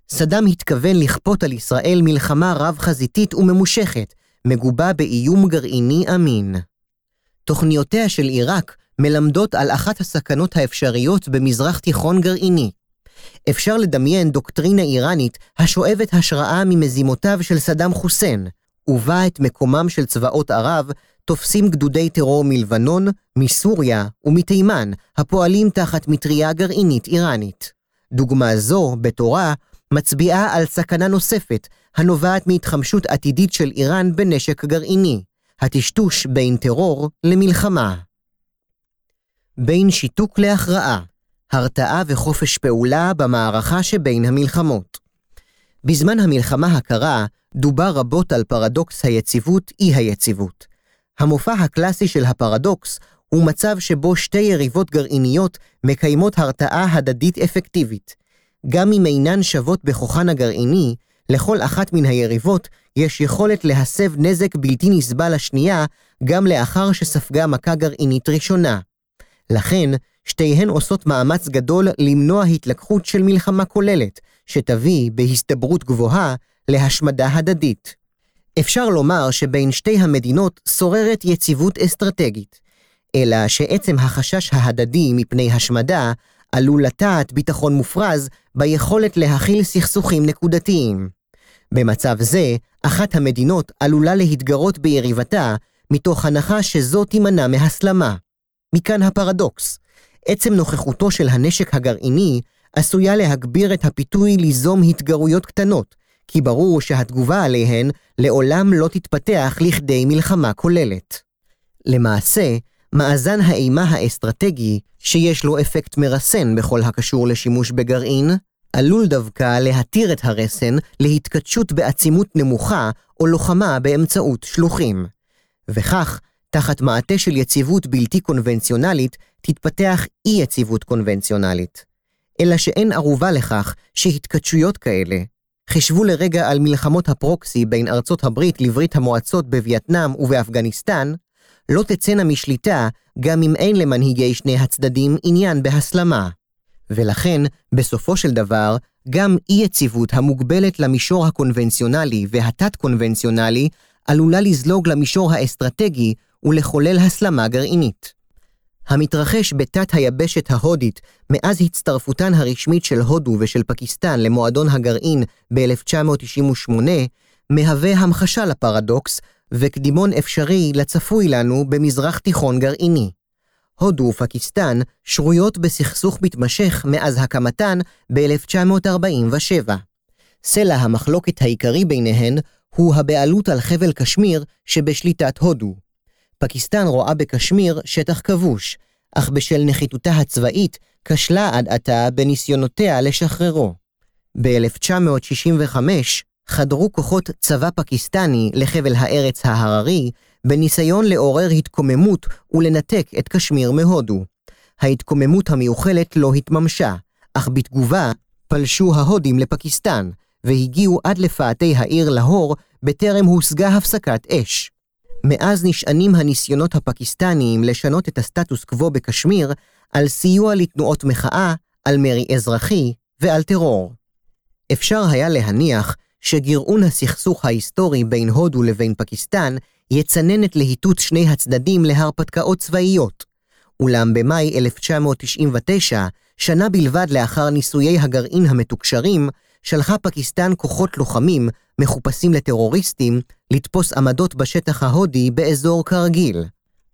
סדאם התכוון לכפות על ישראל מלחמה רב-חזיתית וממושכת, מגובה באיום גרעיני אמין. תוכניותיה של עיראק מלמדות על אחת הסכנות האפשריות במזרח תיכון גרעיני. אפשר לדמיין דוקטרינה איראנית השואבת השראה ממזימותיו של סדאם חוסיין, ובה את מקומם של צבאות ערב תופסים גדודי טרור מלבנון, מסוריה ומתימן, הפועלים תחת מטריה גרעינית איראנית. דוגמה זו, בתורה, מצביעה על סכנה נוספת, הנובעת מהתחמשות עתידית של איראן בנשק גרעיני, הטשטוש בין טרור למלחמה. בין שיתוק להכרעה, הרתעה וחופש פעולה במערכה שבין המלחמות. בזמן המלחמה הקרה, דובר רבות על פרדוקס היציבות אי-היציבות. המופע הקלאסי של הפרדוקס הוא מצב שבו שתי יריבות גרעיניות מקיימות הרתעה הדדית אפקטיבית. גם אם אינן שוות בכוחן הגרעיני, לכל אחת מן היריבות יש יכולת להסב נזק בלתי נסבל לשנייה, גם לאחר שספגה מכה גרעינית ראשונה. לכן, שתיהן עושות מאמץ גדול למנוע התלקחות של מלחמה כוללת, שתביא, בהסתברות גבוהה, להשמדה הדדית. אפשר לומר שבין שתי המדינות שוררת יציבות אסטרטגית, אלא שעצם החשש ההדדי מפני השמדה עלול לטעת ביטחון מופרז ביכולת להכיל סכסוכים נקודתיים. במצב זה, אחת המדינות עלולה להתגרות ביריבתה, מתוך הנחה שזו תימנע מהסלמה. מכאן הפרדוקס. עצם נוכחותו של הנשק הגרעיני עשויה להגביר את הפיתוי ליזום התגרויות קטנות, כי ברור שהתגובה עליהן לעולם לא תתפתח לכדי מלחמה כוללת. למעשה, מאזן האימה האסטרטגי, שיש לו אפקט מרסן בכל הקשור לשימוש בגרעין, עלול דווקא להתיר את הרסן להתכתשות בעצימות נמוכה או לוחמה באמצעות שלוחים. וכך, תחת מעטה של יציבות בלתי קונבנציונלית, תתפתח אי-יציבות קונבנציונלית. אלא שאין ערובה לכך שהתכתשויות כאלה, חישבו לרגע על מלחמות הפרוקסי בין ארצות הברית לברית המועצות בווייטנאם ובאפגניסטן, לא תצאנה משליטה גם אם אין למנהיגי שני הצדדים עניין בהסלמה. ולכן, בסופו של דבר, גם אי-יציבות המוגבלת למישור הקונבנציונלי והתת-קונבנציונלי עלולה לזלוג למישור האסטרטגי ולחולל הסלמה גרעינית. המתרחש בתת היבשת ההודית מאז הצטרפותן הרשמית של הודו ושל פקיסטן למועדון הגרעין ב-1998, מהווה המחשה לפרדוקס וקדימון אפשרי לצפוי לנו במזרח תיכון גרעיני. הודו ופקיסטן שרויות בסכסוך מתמשך מאז הקמתן ב-1947. סלע המחלוקת העיקרי ביניהן הוא הבעלות על חבל קשמיר שבשליטת הודו. פקיסטן רואה בקשמיר שטח כבוש, אך בשל נחיתותה הצבאית כשלה עד עתה בניסיונותיה לשחררו. ב-1965 חדרו כוחות צבא פקיסטני לחבל הארץ ההררי, בניסיון לעורר התקוממות ולנתק את קשמיר מהודו. ההתקוממות המיוחלת לא התממשה, אך בתגובה פלשו ההודים לפקיסטן, והגיעו עד לפאתי העיר להור בטרם הושגה הפסקת אש. מאז נשענים הניסיונות הפקיסטניים לשנות את הסטטוס קוו בקשמיר על סיוע לתנועות מחאה, על מרי אזרחי ועל טרור. אפשר היה להניח שגרעון הסכסוך ההיסטורי בין הודו לבין פקיסטן יצנן את להיטות שני הצדדים להרפתקאות צבאיות. אולם במאי 1999, שנה בלבד לאחר ניסויי הגרעין המתוקשרים, שלחה פקיסטן כוחות לוחמים, מחופשים לטרוריסטים, לתפוס עמדות בשטח ההודי באזור כרגיל.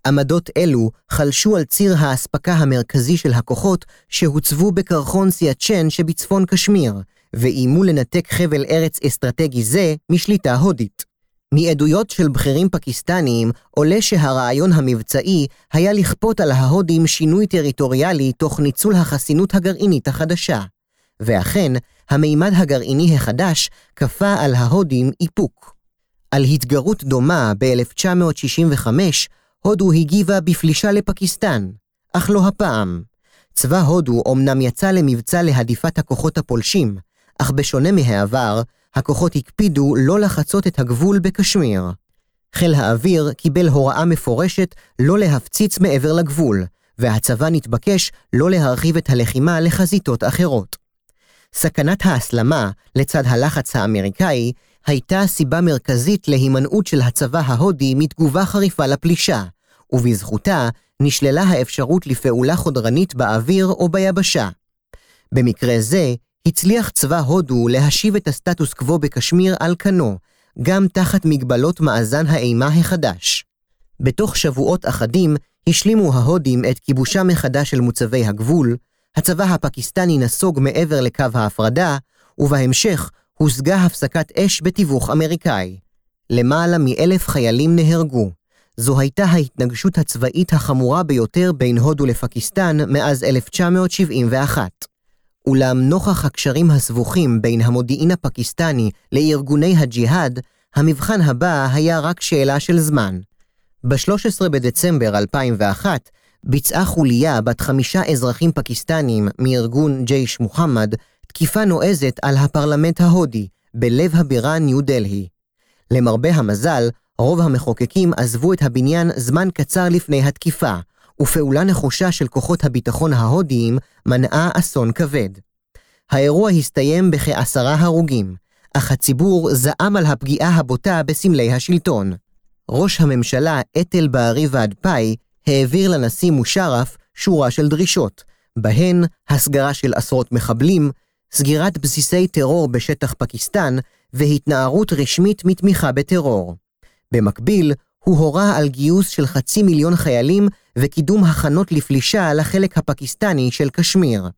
עמדות אלו חלשו על ציר האספקה המרכזי של הכוחות שהוצבו בקרחון סיאצ'ן שבצפון קשמיר, ואיימו לנתק חבל ארץ אסטרטגי זה משליטה הודית. מעדויות של בכירים פקיסטניים עולה שהרעיון המבצעי היה לכפות על ההודים שינוי טריטוריאלי תוך ניצול החסינות הגרעינית החדשה. ואכן, המימד הגרעיני החדש כפה על ההודים איפוק. על התגרות דומה ב-1965, הודו הגיבה בפלישה לפקיסטן, אך לא הפעם. צבא הודו אומנם יצא למבצע להדיפת הכוחות הפולשים, אך בשונה מהעבר, הכוחות הקפידו לא לחצות את הגבול בקשמיר. חיל האוויר קיבל הוראה מפורשת לא להפציץ מעבר לגבול, והצבא נתבקש לא להרחיב את הלחימה לחזיתות אחרות. סכנת ההסלמה, לצד הלחץ האמריקאי, הייתה סיבה מרכזית להימנעות של הצבא ההודי מתגובה חריפה לפלישה, ובזכותה נשללה האפשרות לפעולה חודרנית באוויר או ביבשה. במקרה זה, הצליח צבא הודו להשיב את הסטטוס קוו בקשמיר על כנו, גם תחת מגבלות מאזן האימה החדש. בתוך שבועות אחדים השלימו ההודים את כיבושם מחדש של מוצבי הגבול, הצבא הפקיסטני נסוג מעבר לקו ההפרדה, ובהמשך הושגה הפסקת אש בתיווך אמריקאי. למעלה מאלף חיילים נהרגו. זו הייתה ההתנגשות הצבאית החמורה ביותר בין הודו לפקיסטן מאז 1971. אולם נוכח הקשרים הסבוכים בין המודיעין הפקיסטני לארגוני הג'יהאד, המבחן הבא היה רק שאלה של זמן. ב-13 בדצמבר 2001 ביצעה חוליה בת חמישה אזרחים פקיסטנים מארגון ג'ייש מוחמד תקיפה נועזת על הפרלמנט ההודי, בלב הבירה ניו-דלהי. למרבה המזל, רוב המחוקקים עזבו את הבניין זמן קצר לפני התקיפה, ופעולה נחושה של כוחות הביטחון ההודיים מנעה אסון כבד. האירוע הסתיים בכעשרה הרוגים, אך הציבור זעם על הפגיעה הבוטה בסמלי השלטון. ראש הממשלה אתל בערי ועדפאי העביר לנשיא מושרף שורה של דרישות, בהן הסגרה של עשרות מחבלים, סגירת בסיסי טרור בשטח פקיסטן והתנערות רשמית מתמיכה בטרור. במקביל, הוא הורה על גיוס של חצי מיליון חיילים וקידום הכנות לפלישה לחלק הפקיסטני של קשמיר.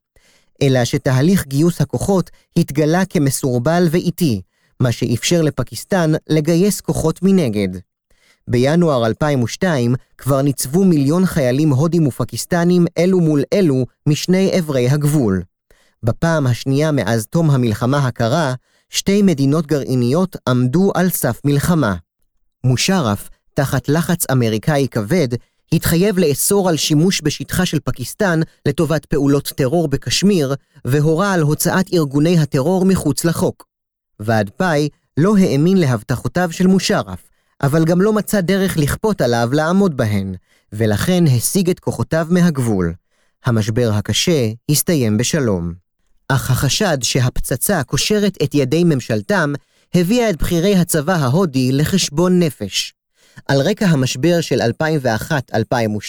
אלא שתהליך גיוס הכוחות התגלה כמסורבל ואיטי, מה שאפשר לפקיסטן לגייס כוחות מנגד. בינואר 2002 כבר ניצבו מיליון חיילים הודים ופקיסטנים אלו מול אלו משני עברי הגבול. בפעם השנייה מאז תום המלחמה הקרה, שתי מדינות גרעיניות עמדו על סף מלחמה. מושרף, תחת לחץ אמריקאי כבד, התחייב לאסור על שימוש בשטחה של פקיסטן לטובת פעולות טרור בקשמיר, והורה על הוצאת ארגוני הטרור מחוץ לחוק. ועד פאי לא האמין להבטחותיו של מושרף, אבל גם לא מצא דרך לכפות עליו לעמוד בהן, ולכן השיג את כוחותיו מהגבול. המשבר הקשה הסתיים בשלום. אך החשד שהפצצה קושרת את ידי ממשלתם, הביאה את בכירי הצבא ההודי לחשבון נפש. על רקע המשבר של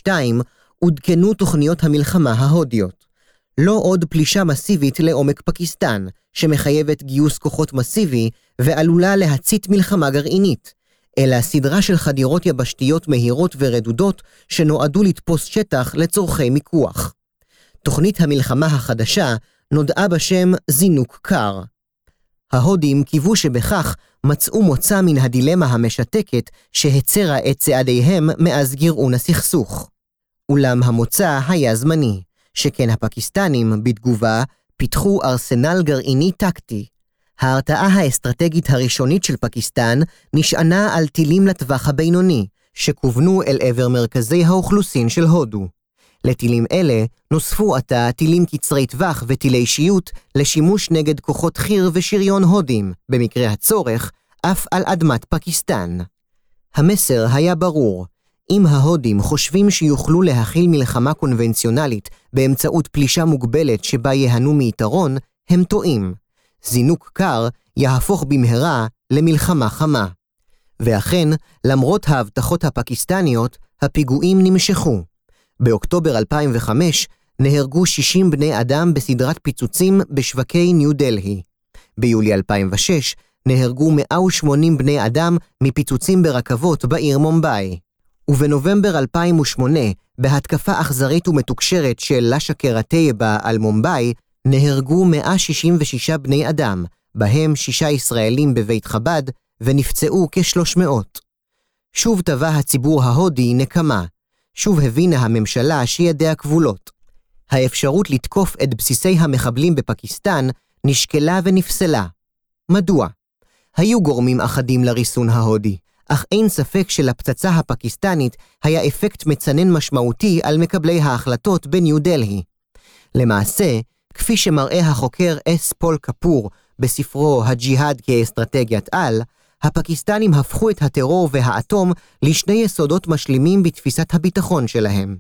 2001-2002, עודכנו תוכניות המלחמה ההודיות. לא עוד פלישה מסיבית לעומק פקיסטן, שמחייבת גיוס כוחות מסיבי ועלולה להצית מלחמה גרעינית, אלא סדרה של חדירות יבשתיות מהירות ורדודות שנועדו לתפוס שטח לצורכי מיקוח. תוכנית המלחמה החדשה נודעה בשם זינוק קר. ההודים קיוו שבכך מצאו מוצא מן הדילמה המשתקת שהצרה את צעדיהם מאז גרעון הסכסוך. אולם המוצא היה זמני, שכן הפקיסטנים, בתגובה, פיתחו ארסנל גרעיני טקטי. ההרתעה האסטרטגית הראשונית של פקיסטן נשענה על טילים לטווח הבינוני, שכוונו אל עבר מרכזי האוכלוסין של הודו. לטילים אלה נוספו עתה טילים קצרי טווח וטילי שיוט לשימוש נגד כוחות חי"ר ושריון הודים, במקרה הצורך, אף על אדמת פקיסטן. המסר היה ברור, אם ההודים חושבים שיוכלו להכיל מלחמה קונבנציונלית באמצעות פלישה מוגבלת שבה ייהנו מיתרון, הם טועים. זינוק קר יהפוך במהרה למלחמה חמה. ואכן, למרות ההבטחות הפקיסטניות, הפיגועים נמשכו. באוקטובר 2005 נהרגו 60 בני אדם בסדרת פיצוצים בשווקי ניו דלהי. ביולי 2006 נהרגו 180 בני אדם מפיצוצים ברכבות בעיר מומבאי. ובנובמבר 2008, בהתקפה אכזרית ומתוקשרת של לשקר הטייבה על מומבאי, נהרגו 166 בני אדם, בהם שישה ישראלים בבית חב"ד, ונפצעו כ-300. שוב תבע הציבור ההודי נקמה, שוב הבינה הממשלה שידיה כבולות. האפשרות לתקוף את בסיסי המחבלים בפקיסטן נשקלה ונפסלה. מדוע? היו גורמים אחדים לריסון ההודי, אך אין ספק שלפצצה הפקיסטנית היה אפקט מצנן משמעותי על מקבלי ההחלטות בניו דלהי. למעשה, כפי שמראה החוקר אס פול קפור בספרו "הג'יהאד כאסטרטגיית על", הפקיסטנים הפכו את הטרור והאטום לשני יסודות משלימים בתפיסת הביטחון שלהם.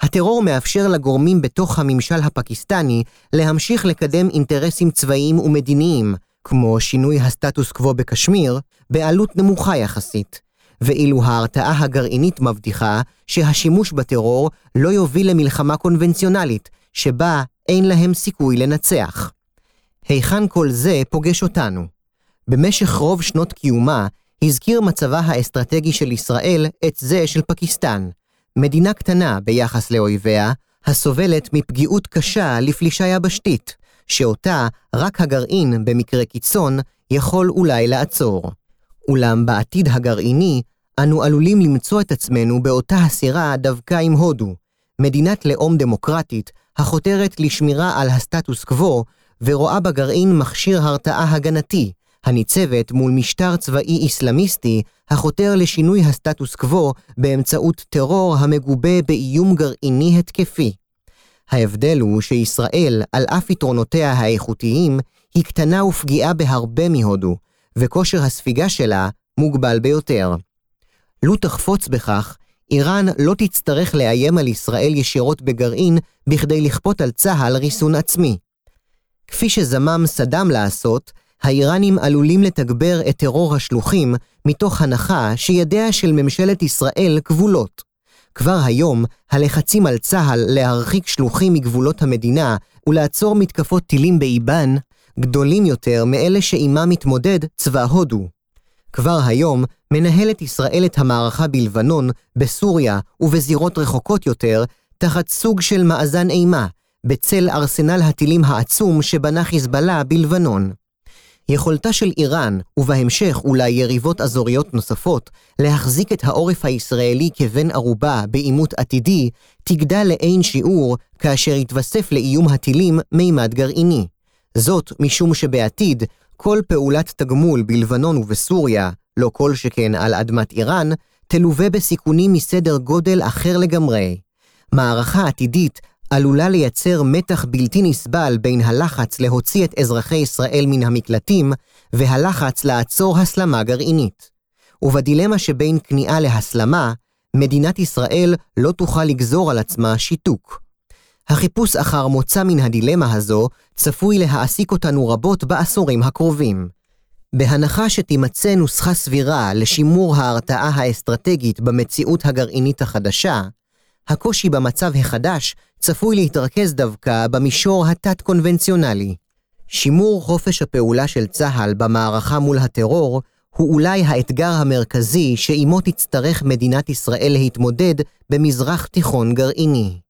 הטרור מאפשר לגורמים בתוך הממשל הפקיסטני להמשיך לקדם אינטרסים צבאיים ומדיניים, כמו שינוי הסטטוס קוו בקשמיר, בעלות נמוכה יחסית, ואילו ההרתעה הגרעינית מבטיחה שהשימוש בטרור לא יוביל למלחמה קונבנציונלית, שבה אין להם סיכוי לנצח. היכן כל זה פוגש אותנו? במשך רוב שנות קיומה, הזכיר מצבה האסטרטגי של ישראל את זה של פקיסטן, מדינה קטנה ביחס לאויביה, הסובלת מפגיעות קשה לפלישה יבשתית, שאותה רק הגרעין, במקרה קיצון, יכול אולי לעצור. אולם בעתיד הגרעיני, אנו עלולים למצוא את עצמנו באותה הסירה דווקא עם הודו, מדינת לאום דמוקרטית, החותרת לשמירה על הסטטוס קוו, ורואה בגרעין מכשיר הרתעה הגנתי, הניצבת מול משטר צבאי איסלאמיסטי החותר לשינוי הסטטוס קוו באמצעות טרור המגובה באיום גרעיני התקפי. ההבדל הוא שישראל, על אף יתרונותיה האיכותיים, היא קטנה ופגיעה בהרבה מהודו, וכושר הספיגה שלה מוגבל ביותר. לו תחפוץ בכך, איראן לא תצטרך לאיים על ישראל ישירות בגרעין בכדי לכפות על צה"ל ריסון עצמי. כפי שזמם סדאם לעשות, האיראנים עלולים לתגבר את טרור השלוחים מתוך הנחה שידיה של ממשלת ישראל כבולות. כבר היום, הלחצים על צה"ל להרחיק שלוחים מגבולות המדינה ולעצור מתקפות טילים באיבן, גדולים יותר מאלה שעימם מתמודד צבא הודו. כבר היום מנהלת ישראל את המערכה בלבנון, בסוריה ובזירות רחוקות יותר, תחת סוג של מאזן אימה, בצל ארסנל הטילים העצום שבנה חיזבאללה בלבנון. יכולתה של איראן, ובהמשך אולי יריבות אזוריות נוספות, להחזיק את העורף הישראלי כבן ערובה בעימות עתידי, תגדל לאין שיעור כאשר יתווסף לאיום הטילים מימד גרעיני. זאת משום שבעתיד, כל פעולת תגמול בלבנון ובסוריה, לא כל שכן על אדמת איראן, תלווה בסיכונים מסדר גודל אחר לגמרי. מערכה עתידית עלולה לייצר מתח בלתי נסבל בין הלחץ להוציא את אזרחי ישראל מן המקלטים, והלחץ לעצור הסלמה גרעינית. ובדילמה שבין כניעה להסלמה, מדינת ישראל לא תוכל לגזור על עצמה שיתוק. החיפוש אחר מוצא מן הדילמה הזו צפוי להעסיק אותנו רבות בעשורים הקרובים. בהנחה שתימצא נוסחה סבירה לשימור ההרתעה האסטרטגית במציאות הגרעינית החדשה, הקושי במצב החדש צפוי להתרכז דווקא במישור התת-קונבנציונלי. שימור חופש הפעולה של צה"ל במערכה מול הטרור הוא אולי האתגר המרכזי שעימו תצטרך מדינת ישראל להתמודד במזרח תיכון גרעיני.